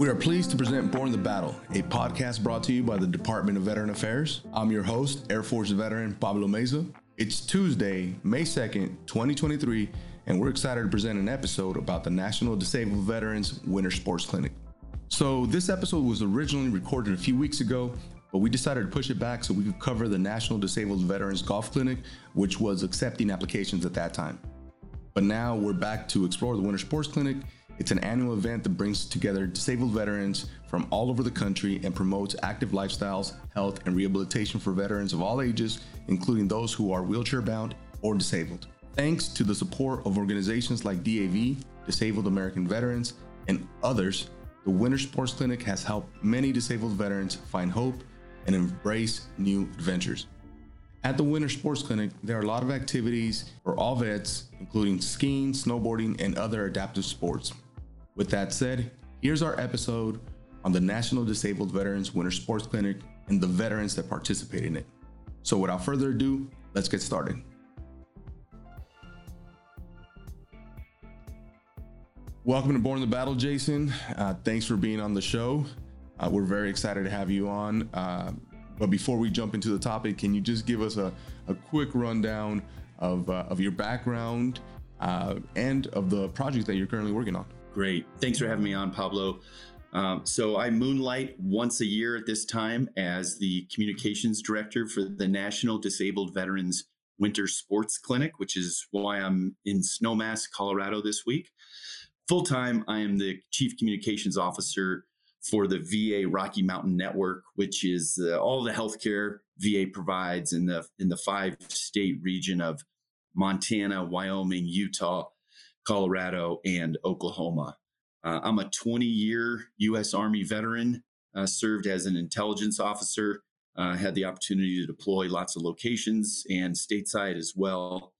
We are pleased to present Borne the Battle, a podcast brought to you by the Department of Veteran Affairs. I'm your host, Air Force veteran Pablo Meza. It's Tuesday, May 2nd, 2023, and we're excited to present an episode about the National Disabled Veterans Winter Sports Clinic. So, this episode was originally recorded a few weeks ago, but we decided to push it back so we could cover the National Disabled Veterans Golf Clinic, which was accepting applications at that time. But now we're back to explore the Winter Sports Clinic. It's an annual event that brings together disabled veterans from all over the country and promotes active lifestyles, health, and rehabilitation for veterans of all ages, including those who are wheelchair bound or disabled. Thanks to the support of organizations like DAV, Disabled American Veterans, and others, the Winter Sports Clinic has helped many disabled veterans find hope and embrace new adventures. At the Winter Sports Clinic, there are a lot of activities for all vets, including skiing, snowboarding, and other adaptive sports. With that said, here's our episode on the National Disabled Veterans Winter Sports Clinic and the veterans that participate in it. So, without further ado, let's get started. Welcome to Borne in the Battle, Jason. Uh, thanks for being on the show. Uh, we're very excited to have you on. Uh, but before we jump into the topic, can you just give us a, a quick rundown of, uh, of your background uh, and of the project that you're currently working on? Great. Thanks for having me on, Pablo. Um, so I moonlight once a year at this time as the communications director for the National Disabled Veterans Winter Sports Clinic, which is why I'm in Snowmass, Colorado this week. Full time, I am the chief communications officer for the VA Rocky Mountain Network, which is uh, all the healthcare VA provides in the in the five state region of Montana, Wyoming, Utah, Colorado, and Oklahoma. Uh, I'm a 20 year U.S. Army veteran, uh, served as an intelligence officer, uh, had the opportunity to deploy lots of locations and stateside as well,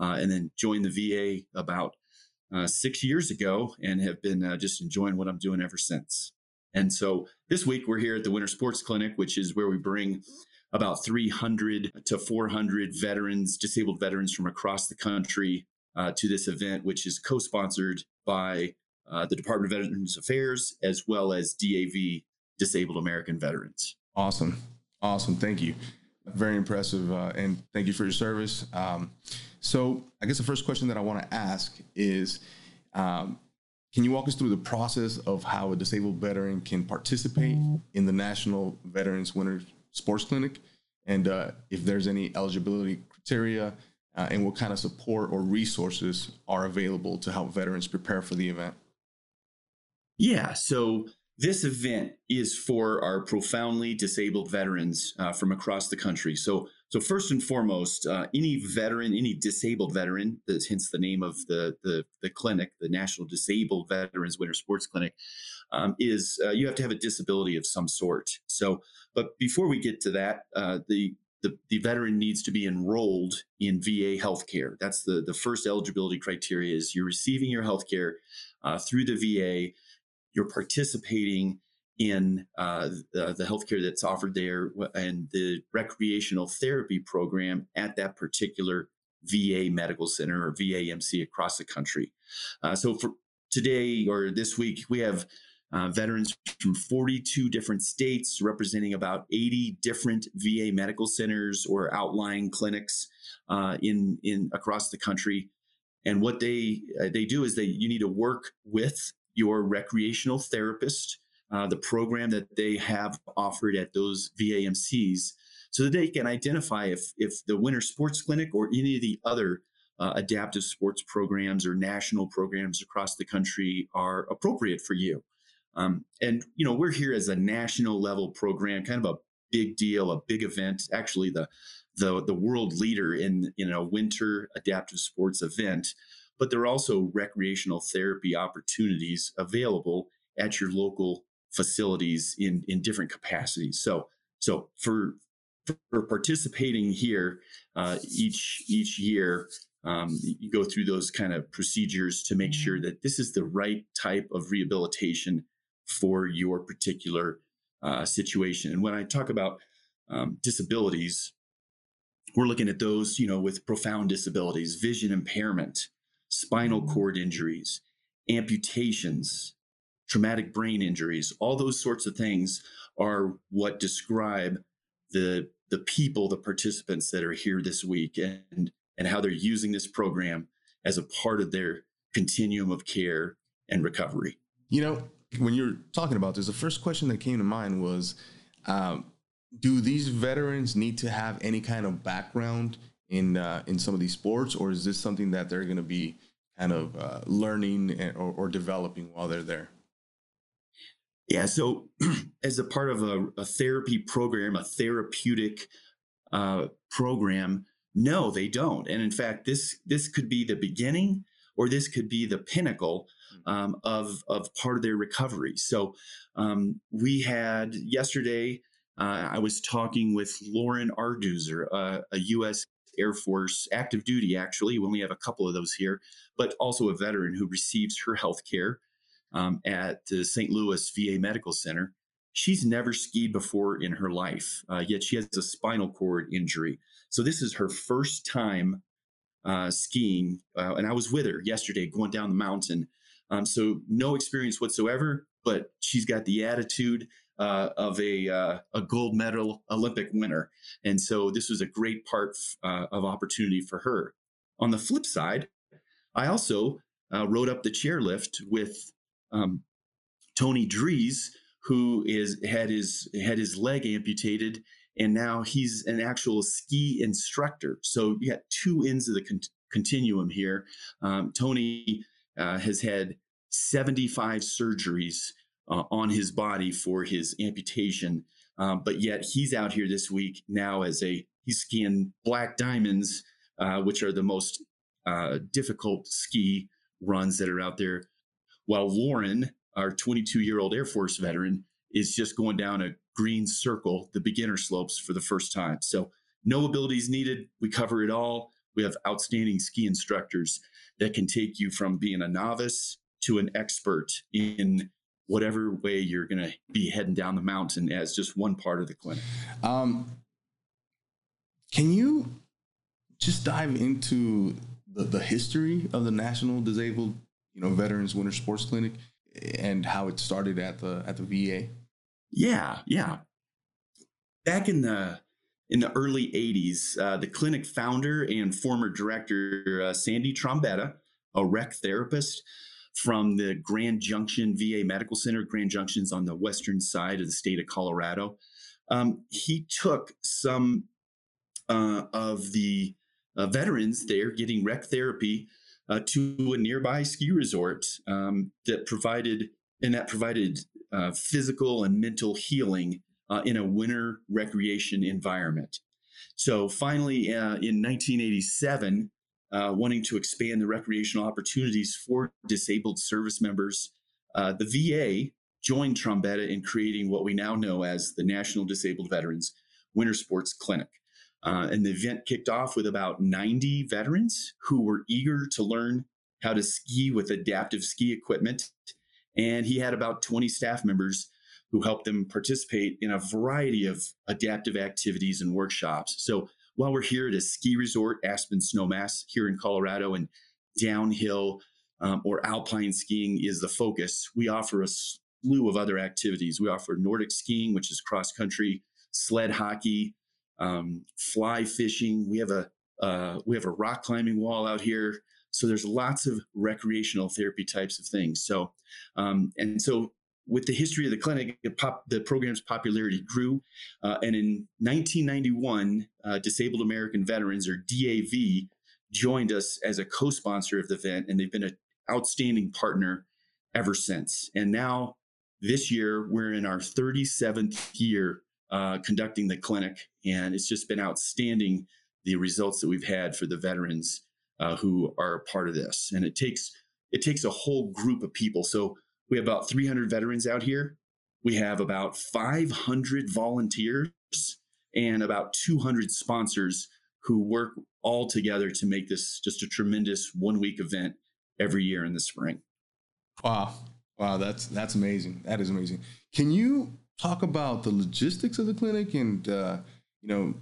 uh, and then joined the VA about uh, six years ago and have been just enjoying what I'm doing ever since. And so this week we're here at the Winter Sports Clinic, which is where we bring about 300 to 400 veterans, disabled veterans from across the country uh, to this event, which is co sponsored by uh, the Department of Veterans Affairs as well as DAV, Disabled American Veterans. Awesome. Awesome. Thank you. Very impressive. Uh, and thank you for your service. Um, so, I guess the first question that I want to ask is um, can you walk us through the process of how a disabled veteran can participate in the National Veterans Winter Sports Clinic, and uh, if there's any eligibility criteria, uh, and what kind of support or resources are available to help veterans prepare for the event? Yeah, so this event is for our profoundly disabled veterans uh, from across the country. So so first and foremost, uh, any veteran, any disabled veteran, that's hence the name of the, the, the clinic, the National Disabled Veterans Winter Sports Clinic, um, is uh, you have to have a disability of some sort. So, but before we get to that, uh, the, the the veteran needs to be enrolled in VA healthcare. That's the the first eligibility criteria. Is you're receiving your healthcare uh, through the VA. You're participating in uh, the, the healthcare that's offered there and the recreational therapy program at that particular VA medical center or VAMC across the country. Uh, so for today or this week, we have uh, veterans from 42 different states representing about 80 different VA medical centers or outlying clinics uh, in in across the country. And what they uh, they do is they you need to work with your recreational therapist uh, the program that they have offered at those VAMCs so that they can identify if, if the Winter Sports Clinic or any of the other uh, adaptive sports programs or national programs across the country are appropriate for you. Um, and, you know, we're here as a national level program, kind of a big deal, a big event, actually the, the, the world leader in, in a winter adaptive sports event. But there are also recreational therapy opportunities available at your local facilities in in different capacities. So so for for participating here uh, each each year, um, you go through those kind of procedures to make sure mm-hmm. that this is the right type of rehabilitation for your particular uh, situation. And when I talk about um, disabilities, we're looking at those, you know, with profound disabilities, vision impairment, spinal mm-hmm. cord injuries, amputations, traumatic brain injuries, all those sorts of things are what describe the the people, the participants that are here this week and and how they're using this program as a part of their continuum of care and recovery. You know, when you're talking about this, the first question that came to mind was um, do these veterans need to have any kind of background in uh, in some of these sports, or is this something that they're going to be kind of uh, learning or, or, developing while they're there? Yeah, so as a part of a, a therapy program, a therapeutic uh, program, no, they don't. And in fact, this this could be the beginning, or this could be the pinnacle. Um, of of part of their recovery. So um, we had yesterday uh, I was talking with Lauren Arduzer, uh, a U.S. Air Force active duty, actually. We only have a couple of those here, but also a veteran who receives her health care um, at the St. Louis VA Medical Center. She's never skied before in her life, uh, yet she has a spinal cord injury. So this is her first time uh, skiing. Uh, and I was with her yesterday going down the mountain. Um, so no experience whatsoever, but she's got the attitude uh, of a, uh, a gold medal Olympic winner. And so this was a great part uh, of opportunity for her. On the flip side, I also uh, rode up the chairlift with um, Tony Dries, who is had his had his leg amputated, and now he's an actual ski instructor. So you got two ends of the con- continuum here. Um, Tony uh, has had 75 surgeries uh, on his body for his amputation. Um, but yet he's out here this week now as a he's skiing black diamonds, uh, which are the most uh, difficult ski runs that are out there. While Lauren, our 22 year old Air Force veteran, is just going down a green circle, the beginner slopes for the first time. So no abilities needed. We cover it all. We have outstanding ski instructors that can take you from being a novice to an expert in whatever way you're going to be heading down the mountain as just one part of the clinic. Um, can you just dive into the, the history of the National Disabled, you know, Veterans Winter Sports Clinic and how it started at the at the VA? Yeah, yeah. Back in the in the early 80s, uh, the clinic founder and former director, uh, Sandy Trombetta, a rec therapist, from the Grand Junction VA Medical Center. Grand Junction's on the western side of the state of Colorado. Um, he took some uh, of the uh, veterans there getting rec therapy uh, to a nearby ski resort um, that provided and that provided uh, physical and mental healing uh, in a winter recreation environment. So finally, uh, in 1987, uh, wanting to expand the recreational opportunities for disabled service members. Uh, the VA joined Trombetta in creating what we now know as the National Disabled Veterans Winter Sports Clinic. Uh, and the event kicked off with about 90 veterans who were eager to learn how to ski with adaptive ski equipment. And he had about 20 staff members who helped them participate in a variety of adaptive activities and workshops. So while we're here at a ski resort, Aspen Snowmass, here in Colorado, and downhill um, or alpine skiing is the focus, we offer a slew of other activities. We offer Nordic skiing, which is cross country, sled hockey, um, fly fishing. We have a uh, we have a rock climbing wall out here. So there's lots of recreational therapy types of things. So um, and so with the history of the clinic, pop, the program's popularity grew. Uh, and in 1991, uh, Disabled American Veterans, or DAV, joined us as a co sponsor of the event, and they've been an outstanding partner ever since. And now, this year, we're in our 37th year uh, conducting the clinic, and it's just been outstanding the results that we've had for the veterans uh, who are a part of this. And it takes it takes a whole group of people. So we have about 300 veterans out here. We have about 500 volunteers and about 200 sponsors who work all together to make this just a tremendous one week event every year in the spring. Wow. Wow, that's that's amazing. That is amazing. Can you talk about the logistics of the clinic and uh, you know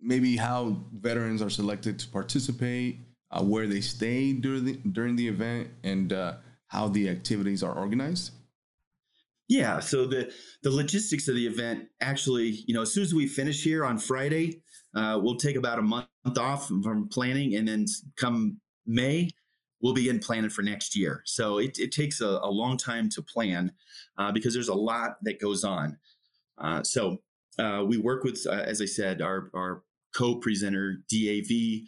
maybe how veterans are selected to participate, uh, where they stay during the during the event, and uh, how the activities are organized? Yeah. So the the logistics of the event actually, you know, as soon as we finish here on Friday, uh, we'll take about a month off from planning, and then come May, we'll begin planning for next year. So it, it takes a, a, long time to plan uh, because there's a lot that goes on. Uh, so uh, we work with, uh, as I said, our our co-presenter DAV.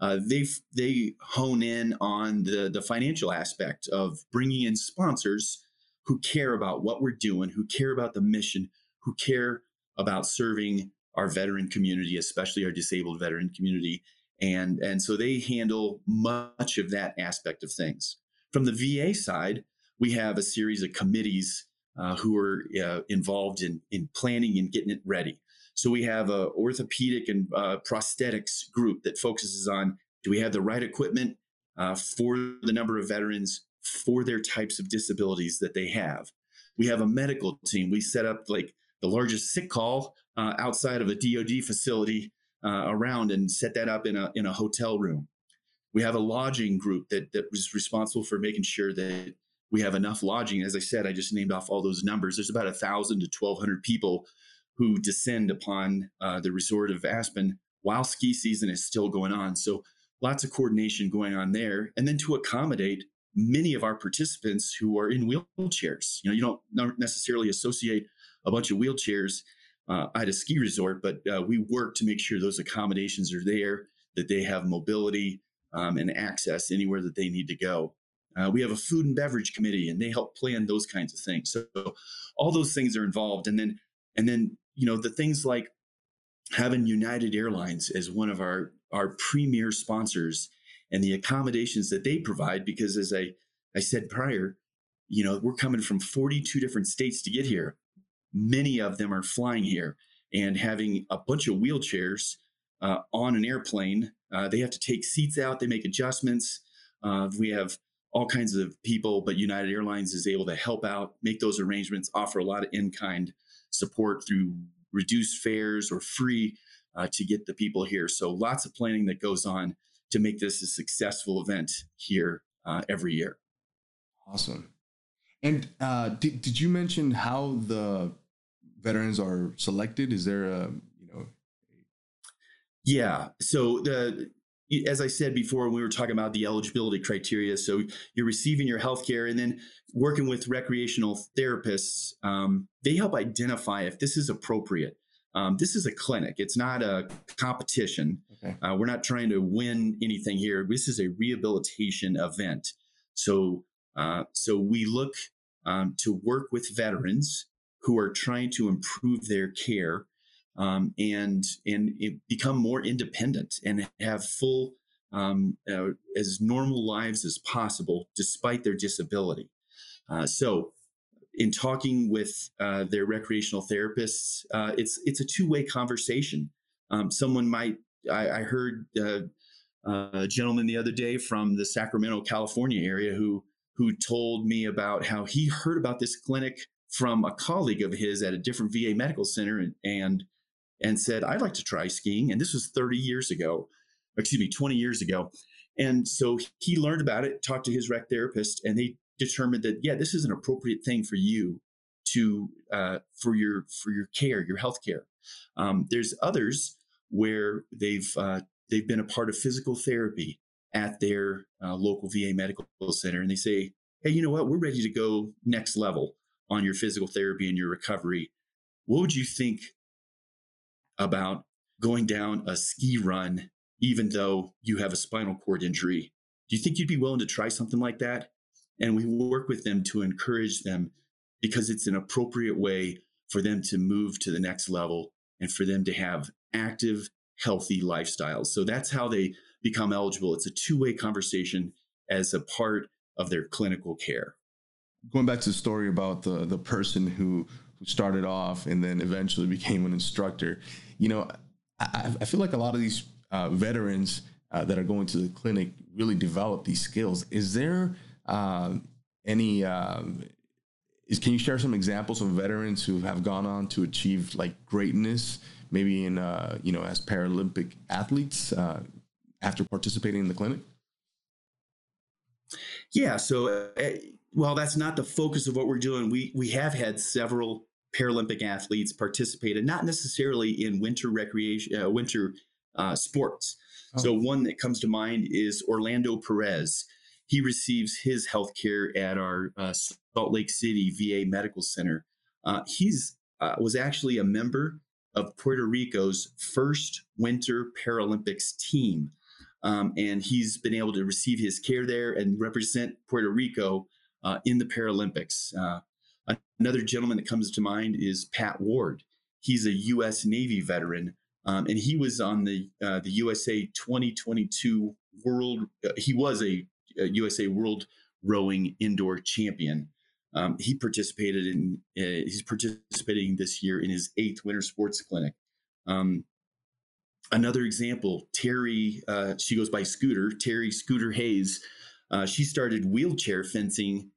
Uh, they they hone in on the the financial aspect of bringing in sponsors who care about what we're doing, who care about the mission, who care about serving our veteran community, especially our disabled veteran community. And, and so they handle much of that aspect of things. From the VA side, we have a series of committees uh, who are uh, involved in, in planning and getting it ready. So we have a orthopedic and uh, prosthetics group that focuses on do we have the right equipment uh, for the number of veterans for their types of disabilities that they have. We have a medical team. We set up like the largest sick call uh, outside of a DoD facility uh, around and set that up in a in a hotel room. We have a lodging group that that was responsible for making sure that we have enough lodging. As I said, I just named off all those numbers. There's about a thousand to twelve hundred people who descend upon uh, the resort of Aspen while ski season is still going on. So lots of coordination going on there, and then to accommodate many of our participants who are in wheelchairs. You know, you don't necessarily associate a bunch of wheelchairs uh, at a ski resort, but uh, we work to make sure those accommodations are there, that they have mobility um, and access anywhere that they need to go. Uh, we have a food and beverage committee, and they help plan those kinds of things. So all those things are involved, and then and then you know the things like having United Airlines as one of our our premier sponsors and the accommodations that they provide. Because as I, I said prior, you know, we're coming from 42 different states to get here. Many of them are flying here and having a bunch of wheelchairs uh, on an airplane. Uh, they have to take seats out, they make adjustments. Uh, we have all kinds of people, but United Airlines is able to help out, make those arrangements, offer a lot of in kind support through reduced fares or free uh, to get the people here. So lots of planning that goes on to make this a successful event here uh, every year. Awesome. And uh, did, did you mention how the veterans are selected? Is there a, you know? Yeah. So the, as I said before, when we were talking about the eligibility criteria. So you're receiving your health care and then working with recreational therapists. Um, they help identify if this is appropriate. Um, this is a clinic. It's not a competition. Okay. Uh, we're not trying to win anything here. This is a rehabilitation event. So, uh, so we look um, to work with veterans who are trying to improve their care um, and and become more independent and have full um, uh, as normal lives as possible despite their disability. Uh, so in talking with uh, their recreational therapists, uh, it's it's a two way conversation. Um, someone might I, I heard uh, a gentleman the other day from the Sacramento, California area who who told me about how he heard about this clinic from a colleague of his at a different VA medical center and and, and said I'd like to try skiing. And this was 30 years ago, excuse me, 20 years ago. And so he learned about it, talked to his rec therapist, and they determined that yeah, this is an appropriate thing for you to uh, for your for your care, your health care. Um, there's others where they've uh, they've been a part of physical therapy at their uh, local VA medical center, and they say, hey, you know what? We're ready to go next level on your physical therapy and your recovery. What would you think about going down a ski run, even though you have a spinal cord injury? Do you think you'd be willing to try something like that? And we work with them to encourage them because it's an appropriate way for them to move to the next level and for them to have active, healthy lifestyles. So that's how they become eligible. It's a two way conversation as a part of their clinical care. Going back to the story about the, the person who, who started off and then eventually became an instructor, you know, I, I feel like a lot of these uh, veterans uh, that are going to the clinic really develop these skills. Is there um, any um, is can you share some examples of veterans who have gone on to achieve like greatness, maybe in uh, you know as Paralympic athletes uh, after participating in the clinic? Yeah, so uh, while that's not the focus of what we're doing, we we have had several Paralympic athletes participated, not necessarily in winter recreation, uh, winter uh, sports. Oh. So one that comes to mind is Orlando Perez. He receives his health care at our uh, Salt Lake City VA Medical Center. Uh, he's uh, was actually a member of Puerto Rico's first Winter Paralympics team. Um, and he's been able to receive his care there and represent Puerto Rico uh, in the Paralympics. Another gentleman that comes to mind is Pat Ward. He's a U.S. Navy veteran, um, and he was on the uh, the USA 2022 World. Uh, he was a, a, USA World Rowing Indoor Champion. Um, he participated in. Uh, he's participating this year in his eighth Winter Sports Clinic. Um, another example, Terry. Uh, she goes by Scooter. Terry Scooter Hayes. Uh, she started wheelchair fencing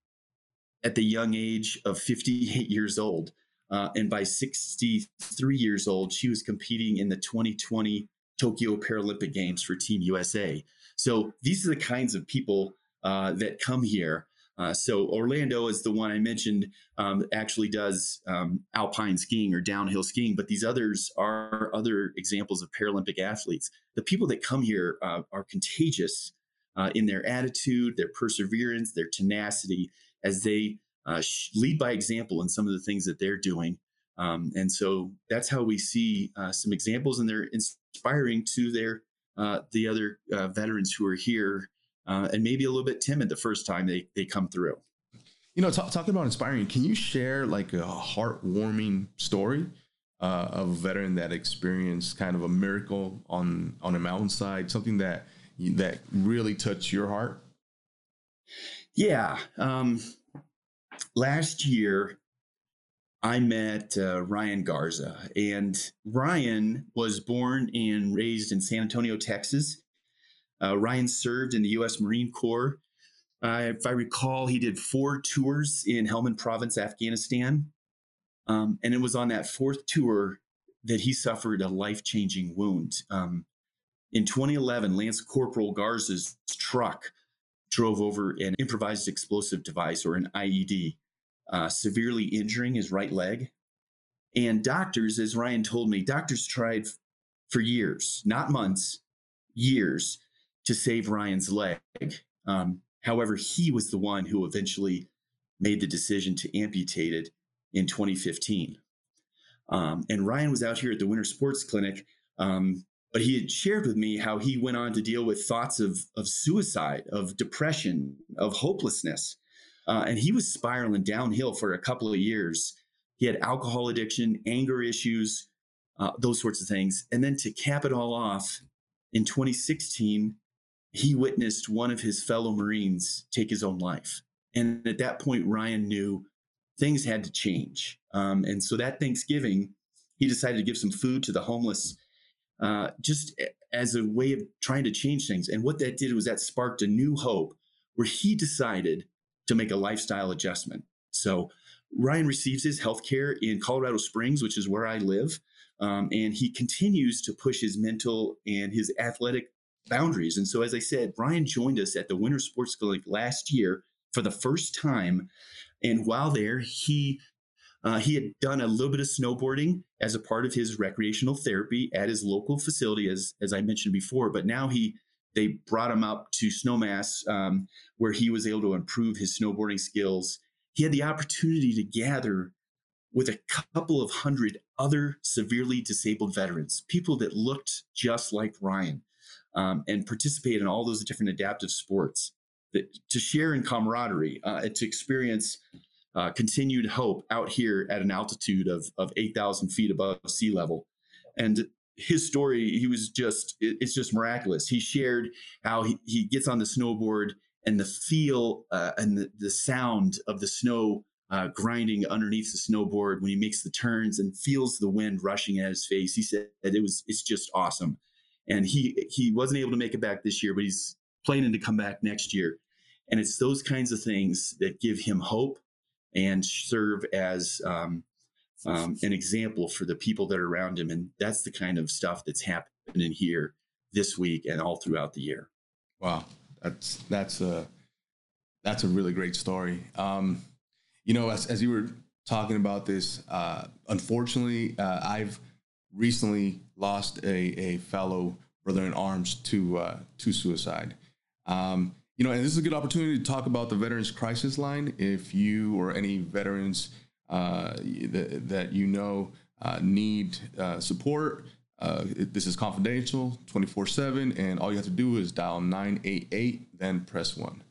at the young age of 58 years old. Uh, and by 63 years old, she was competing in the 2020 Tokyo Paralympic Games for Team USA. So these are the kinds of people uh, that come here. Uh, so Orlando is the one I mentioned. Um, actually, does um, alpine skiing or downhill skiing, but these others are other examples of Paralympic athletes. The people that come here uh, are contagious uh, in their attitude, their perseverance, their tenacity, as they uh, lead by example in some of the things that they're doing. Um, and so that's how we see uh, some examples, and they're inspiring to their uh, the other uh, veterans who are here, uh, and maybe a little bit timid the first time they they come through. You know, talk, talking about inspiring, can you share like a heartwarming story uh, of a veteran that experienced kind of a miracle on on a mountainside, something that that really touched your heart? Yeah. Um, last year, I met uh, Ryan Garza, and Ryan was born and raised in San Antonio, Texas. Uh, Ryan served in the U.S. Marine Corps. Uh, if I recall, he did four tours in Helmand Province, Afghanistan. Um, and it was on that fourth tour that he suffered a life changing wound. Um, in 2011, Lance Corporal Garza's truck drove over an improvised explosive device or an IED, uh, severely injuring his right leg. And doctors, as Ryan told me, doctors tried for years, not months, years, to save Ryan's leg. Um, however, he was the one who eventually made the decision to amputate it in 2015. Um, and Ryan was out here at the Winter Sports Clinic um, but he had shared with me how he went on to deal with thoughts of, of suicide, of depression, of hopelessness. Uh, and he was spiraling downhill for a couple of years. He had alcohol addiction, anger issues, uh, those sorts of things. And then to cap it all off, in 2016, he witnessed one of his fellow Marines take his own life. And at that point, Ryan knew things had to change. Um, and so that Thanksgiving, he decided to give some food to the homeless uh, just as a way of trying to change things. And what that did was that sparked a new hope where he decided to make a lifestyle adjustment. So Ryan receives his health care in Colorado Springs, which is where I live. Um, and he continues to push his mental and his athletic boundaries. And so, as I said, Ryan joined us at the Winter Sports Clinic last year for the first time. And while there, he uh, he had done a little bit of snowboarding as a part of his recreational therapy at his local facility, as as I mentioned before. But now he they brought him up to Snowmass, um, where he was able to improve his snowboarding skills. He had the opportunity to gather with a couple of hundred other severely disabled veterans, people that looked just like Ryan, um, and participate in all those different adaptive sports. That, to share in camaraderie, uh, to experience uh, continued hope out here at an altitude of, of 8,000 feet above sea level. And his story, he was just, it's just miraculous. He shared how he, he gets on the snowboard and the feel uh, and the, the sound of the snow uh, grinding underneath the snowboard when he makes the turns and feels the wind rushing at his face. He said it was, it's just awesome. And he, he wasn't able to make it back this year, but he's planning to come back next year. And it's those kinds of things that give him hope and serve as um, um, an example for the people that are around him. And that's the kind of stuff that's happening here this week and all throughout the year. Wow, that's that's a That's a really great story. Um, you know, as, as you were talking about this, uh, unfortunately, uh, I've recently lost a, a fellow brother in arms to uh, to suicide. Um, you know, and this is a good opportunity to talk about the Veterans Crisis Line. If you or any veterans uh, that, that you know uh, need uh, support, uh, this is confidential, 24 7, and all you have to do is dial 988, then press 1.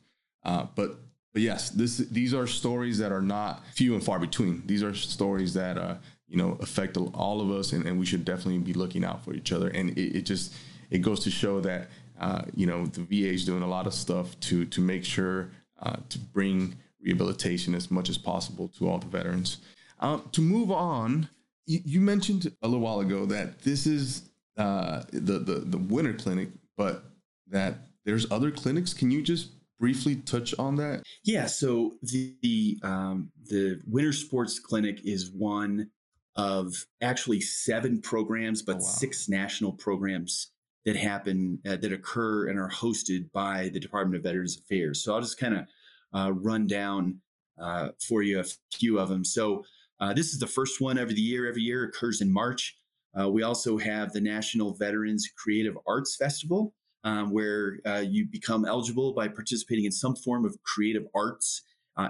Uh, but but yes, this these are stories that are not few and far between. These are stories that uh, you know affect all of us, and, and we should definitely be looking out for each other. And it, it just it goes to show that uh, you know the VA is doing a lot of stuff to to make sure uh, to bring rehabilitation as much as possible to all the veterans. Uh, to move on, you, you, mentioned a little while ago that this is uh, the, the the winter clinic, but that there's other clinics. Can you just briefly touch on that? Yeah. So the the, um, the Winter Sports Clinic is one of actually seven programs, but oh, wow. six national programs that happen uh, that occur and are hosted by the Department of Veterans Affairs. So I'll just kind of uh, run down uh, for you a few of them. So uh, this is the first one every year. Every year occurs in March. Uh, we also have the National Veterans Creative Arts Festival, um, where uh, you become eligible by participating in some form of creative arts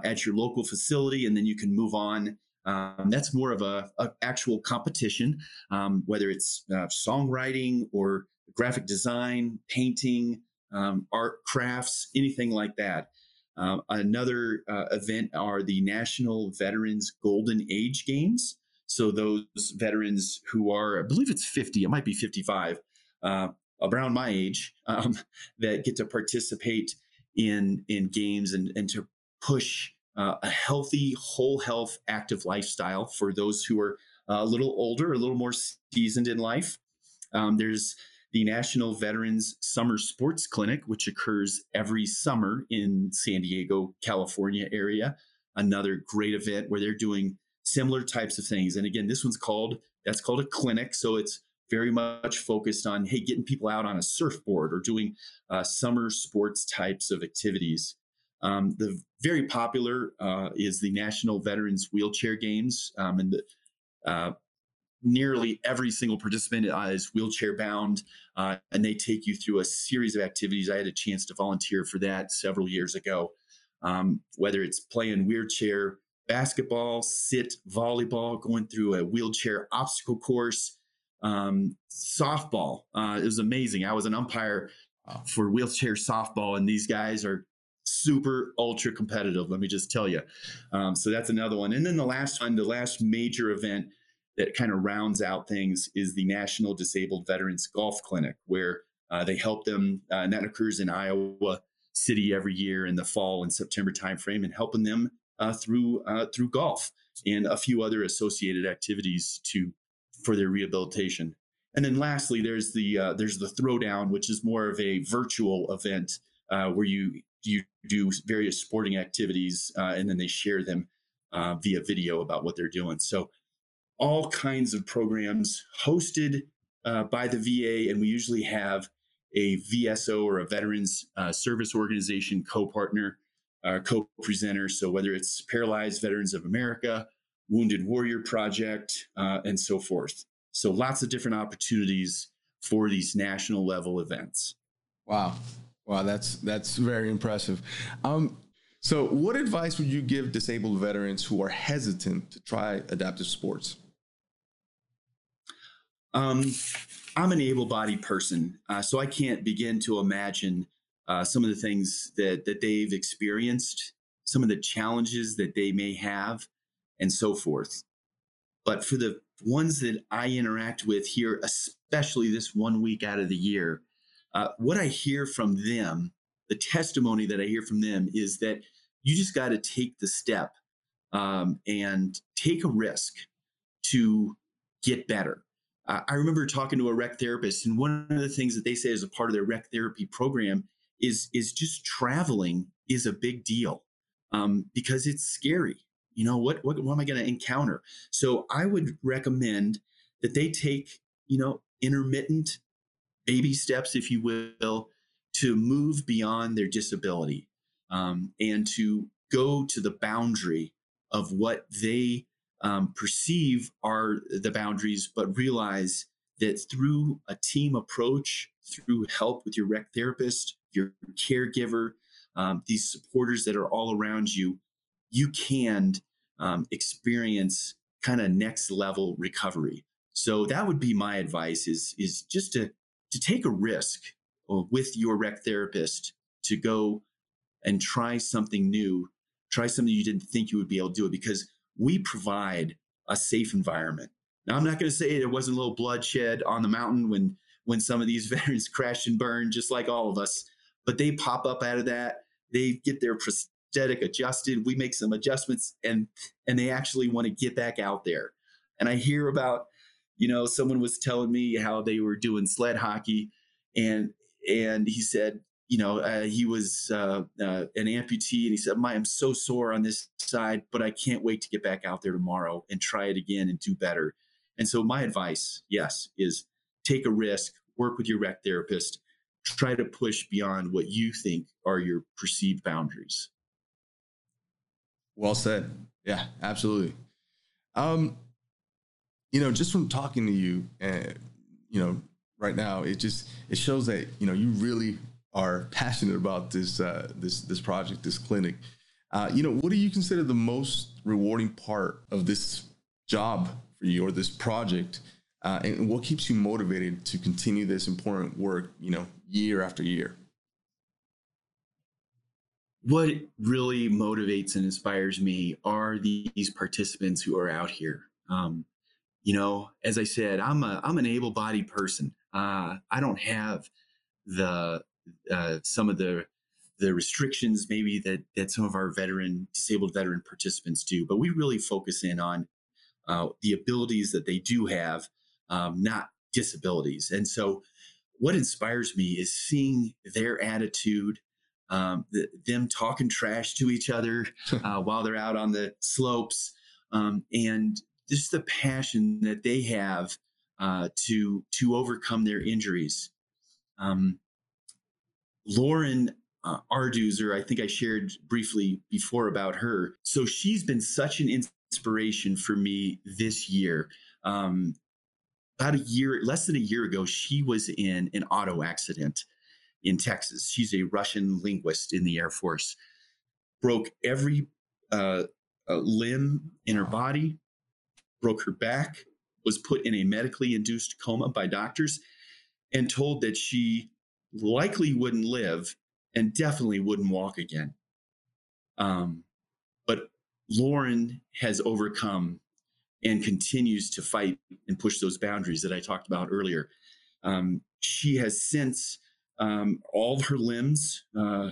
at your local facility, and then you can move on um, that's more of a, a actual competition, um, whether it's uh, songwriting or graphic design, painting, um, art, crafts, anything like that. Uh, another uh, event are the National Veterans Golden Age Games. So those veterans who are, I believe it's 50, it might be 55, uh, around my age, um, that get to participate in in games and, and to push uh, a healthy, whole health, active lifestyle for those who are uh, a little older, a little more seasoned in life. Um, there's the National Veterans Summer Sports Clinic, which occurs every summer in San Diego, California area. Another great event where they're doing similar types of things. And again, this one's called that's called a clinic, so it's very much focused on hey, getting people out on a surfboard or doing uh, summer sports types of activities. Um, the very popular uh, is the National Veterans Wheelchair Games, um, and the, uh, nearly every single participant is wheelchair bound, uh, and they take you through a series of activities. I had a chance to volunteer for that several years ago. Um, whether it's playing wheelchair basketball, sit volleyball, going through a wheelchair obstacle course, um, softball. Uh, it was amazing. I was an umpire for wheelchair softball, and these guys are super ultra competitive. Let me just tell you. Um, so that's another one. And then the last one, the last major event that kind of rounds out things is the National Disabled Veterans Golf Clinic, where uh, they help them, uh, and that occurs in Iowa City every year in the fall and September timeframe, and helping them uh, through uh, through golf and a few other associated activities to for their rehabilitation. And then lastly, there's the uh, there's the throwdown, which is more of a virtual event uh, where you you do various sporting activities, and then they share them via video about what they're doing. So, all kinds of programs hosted uh, by the VA, and we usually have a VSO or a Veterans uh, Service Organization co-partner, uh, co-presenter. So whether it's Paralyzed Veterans of America, Wounded Warrior Project, uh, and so forth. So lots of different opportunities for these national level events. Wow. Wow, that's that's very impressive. Um, so, what advice would you give disabled veterans who are hesitant to try adaptive sports? Um, I'm an able-bodied person, uh, so I can't begin to imagine uh, some of the things that that they've experienced, some of the challenges that they may have, and so forth. But for the ones that I interact with here, especially this one week out of the year, uh, what I hear from them, the testimony that I hear from them is that you just got to take the step um, and take a risk to get better. Uh, I remember talking to a rec therapist, and one of the things that they say as a part of their rec therapy program is is just traveling is a big deal um, because it's scary. You know what, what what am I going to encounter? So I would recommend that they take you know intermittent baby steps, if you will, to move beyond their disability. um, and to go to the boundary of what they um, perceive are the boundaries, but realize that through a team approach, through help with your rec therapist, your caregiver, um, these supporters that are all around you, you can um, experience kind of next level recovery. So that would be my advice: is is just to to take a risk uh, with your rec therapist to go and try something new, try something you didn't think you would be able to do it because we provide a safe environment. Now, I'm not going to say there wasn't a little bloodshed on the mountain when when some of these veterans crashed and burned, just like all of us, but they pop up out of that. They get their prosthetic adjusted. We make some adjustments, and and they actually want to get back out there. And I hear about, you know, someone was telling me how they were doing sled hockey, and and he said you know, uh, he was uh, uh, an amputee, and he said, "I'm so sore on this side, but I can't wait to get back out there tomorrow and try it again and do better." And so, my advice, yes, is take a risk, work with your rec therapist, try to push beyond what you think are your perceived boundaries. Well said. Yeah, absolutely. Um, you know, just from talking to you, uh, you know, right now, it just it shows that you know you really are passionate about this uh, this this project, this clinic. Uh, you know, what do you consider the most rewarding part of this job for you or this project? Uh, and what keeps you motivated to continue this important work, you know, year after year? What really motivates and inspires me are these participants who are out here. Um, you know, as I said, I'm a I'm an able-bodied person. Uh, I don't have the uh, some of the the restrictions maybe that that some of our veteran disabled veteran participants do, but we really focus in on uh, the abilities that they do have, um, not disabilities. And so, what inspires me is seeing their attitude, um, the, them talking trash to each other uh, while they're out on the slopes, um, and just the passion that they have uh, to to overcome their injuries. Um, Lauren uh, Arduzer, I think I shared briefly before about her. So she's been such an inspiration for me this year. Um, about a year, less than a year ago, she was in an auto accident in Texas. She's a Russian linguist in the Air Force. Broke every uh, uh, limb in her body, broke her back, was put in a medically induced coma by doctors, and told that she likely wouldn't live and definitely wouldn't walk again. Um, but Lauren has overcome and continues to fight and push those boundaries that I talked about earlier. Um, she has since um, all her limbs uh,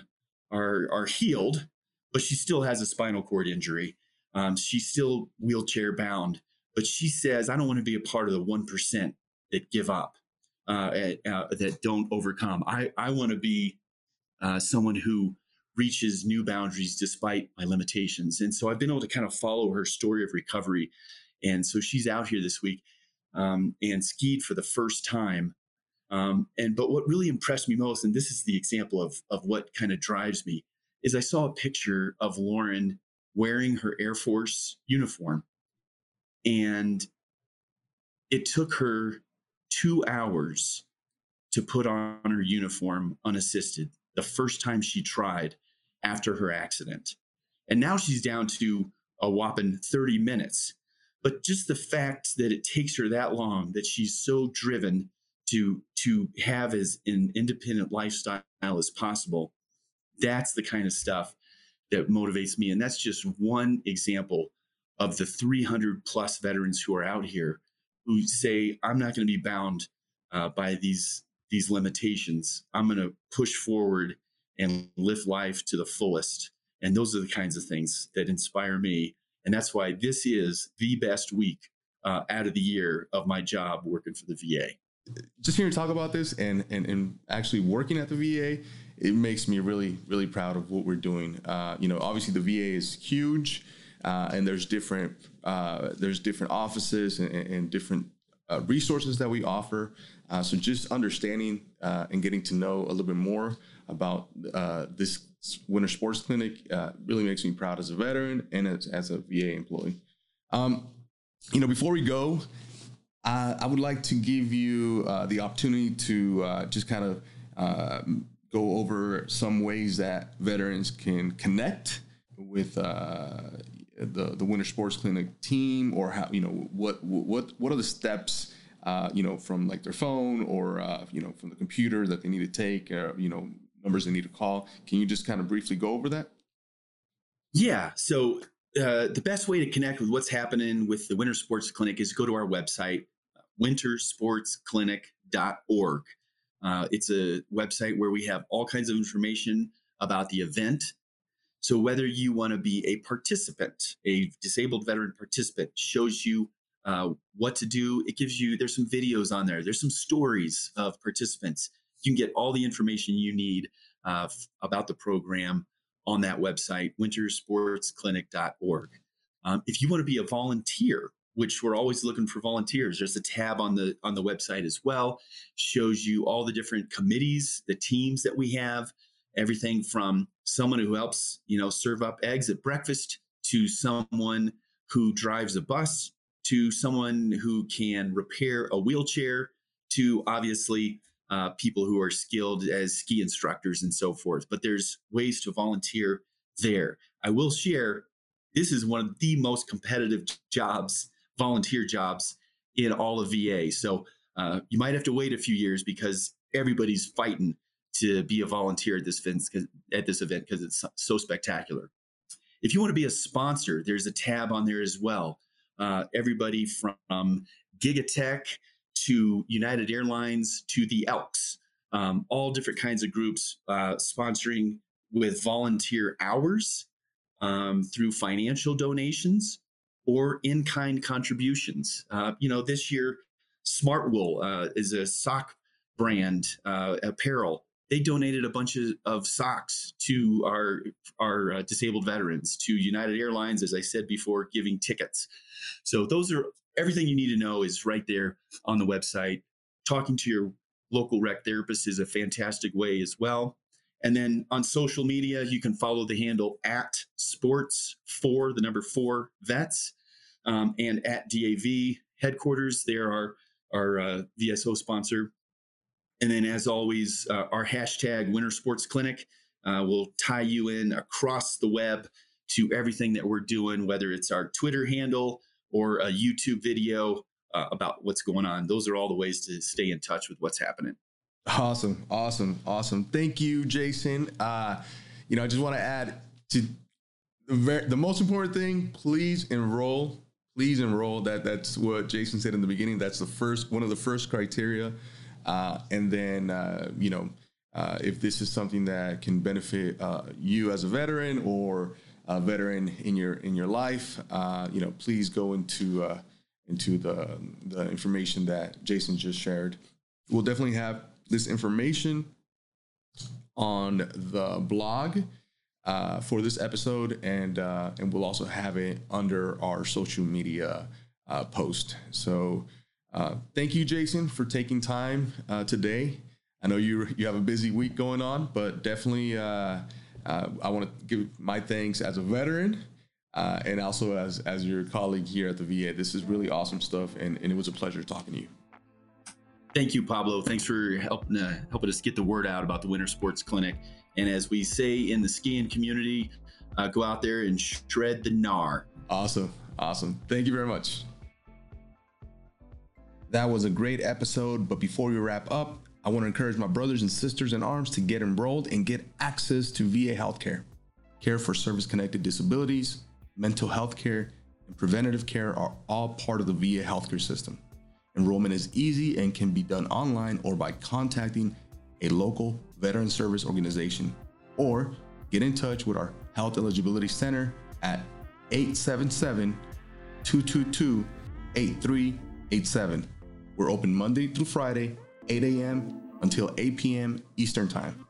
are are healed, but she still has a spinal cord injury. Um, she's still wheelchair bound, but she says, "I don't want to be a part of the one percent that give up." Uh, uh, that don't overcome. I, I want to be uh, someone who reaches new boundaries despite my limitations. And so I've been able to kind of follow her story of recovery. And so she's out here this week um, and skied for the first time. Um, and but what really impressed me most, and this is the example of of what kind of drives me, is I saw a picture of Lauren wearing her Air Force uniform, and it took her two hours to put on her uniform unassisted the first time she tried after her accident. And now she's down to a whopping 30 minutes. But just the fact that it takes her that long, that she's so driven to, to have as an independent lifestyle as possible, that's the kind of stuff that motivates me. And that's just one example of the 300 plus veterans who are out here who say, I'm not going to be bound uh, by these these limitations. I'm going to push forward and live life to the fullest. And those are the kinds of things that inspire me. And that's why this is the best week uh, out of the year of my job working for the VA. Just hearing you talk about this and, and, and actually working at the VA, it makes me really, really proud of what we're doing. Uh, you know, obviously the VA is huge. Uh, and there's different uh, there's different offices and, and different uh, resources that we offer. Uh, so just understanding uh, and getting to know a little bit more about uh, this Winter Sports Clinic uh, really makes me proud as a veteran and as, as a VA employee. Um, you know, before we go, I would like to give you uh, the opportunity to uh, just kind of go over some ways that veterans can connect with the the Winter Sports Clinic team, or how you know what what what are the steps uh, you know, from like their phone or uh, you know from the computer that they need to take, or, you know, numbers they need to call. Can you just kind of briefly go over that? Yeah. So uh, the best way to connect with what's happening with the Winter Sports Clinic is go to our website, wintersportsclinic.org. Uh, it's a website where we have all kinds of information about the event. So whether you want to be a participant, a disabled veteran participant, shows you uh, what to do. It gives you, there's some videos on there, there's some stories of participants. You can get all the information you need uh, f- about the program on that website, wintersportsclinic.org. Um, if you want to be a volunteer, which we're always looking for volunteers, there's a tab on the on the website as well. Shows you all the different committees, the teams that we have, everything from someone who helps, you know, serve up eggs at breakfast to someone who drives a bus to someone who can repair a wheelchair to obviously uh, people who are skilled as ski instructors and so forth. But there's ways to volunteer there. I will share this is one of the most competitive jobs, volunteer jobs in all of VA. So uh, you might have to wait a few years because everybody's fighting to be a volunteer at this event at this event because it's so spectacular. If you want to be a sponsor, there's a tab on there as well uh, everybody from Gigatech to United Airlines to the Elks, um, all different kinds of groups uh, sponsoring with volunteer hours um, through financial donations or in kind contributions. Uh, you know, this year, Smartwool uh, is a sock brand uh, apparel they donated a bunch of, of socks to our our uh, disabled veterans to united airlines as i said before giving tickets. So those are everything you need to know is right there on the website. Talking to your local rec therapist is a fantastic way as well. And then on social media you can follow the handle at sports for the number four vets um, and at dav headquarters. There are our uh, vso sponsor and then, as always, uh, our hashtag Winter Sports Clinic uh, will tie you in across the web to everything that we're doing, whether it's our Twitter handle or a YouTube video uh, about what's going on. Those are all the ways to stay in touch with what's happening. Awesome, awesome, awesome. Thank you, Jason. Uh, you know, I just want to add to the, the most important thing. Please enroll. Please enroll. That that's what Jason said in the beginning. That's the first one of the first criteria uh, and then, uh, you know, uh, if this is something that can benefit uh, you as a veteran or a veteran in your in your life, uh, you know, please go into uh, into the the information that Jason just shared. We'll definitely have this information on the blog for this episode, and and we'll also have it under our social media post. So. Uh, thank you, Jason, for taking time uh, today. I know you you have a busy week going on, but definitely uh, uh I want to give my thanks as a veteran uh, and also as as your colleague here at the VA. This is really awesome stuff, and, and it was a pleasure talking to you. Thank you, Pablo. Thanks for helping helping us get the word out about the Winter Sports Clinic. And as we say in the skiing community, go out there and shred the gnar. Awesome, awesome. Thank you very much. That was a great episode, but before we wrap up, I want to encourage my brothers and sisters in arms to get enrolled and get access to VA healthcare. Care for service connected disabilities, mental health care, and preventative care are all part of the VA healthcare system. Enrollment is easy and can be done online or by contacting a local veteran service organization or get in touch with our Health Eligibility Center at 877 222 8387. We're open Monday through Friday, 8 a.m. until 8 p.m. Eastern Time.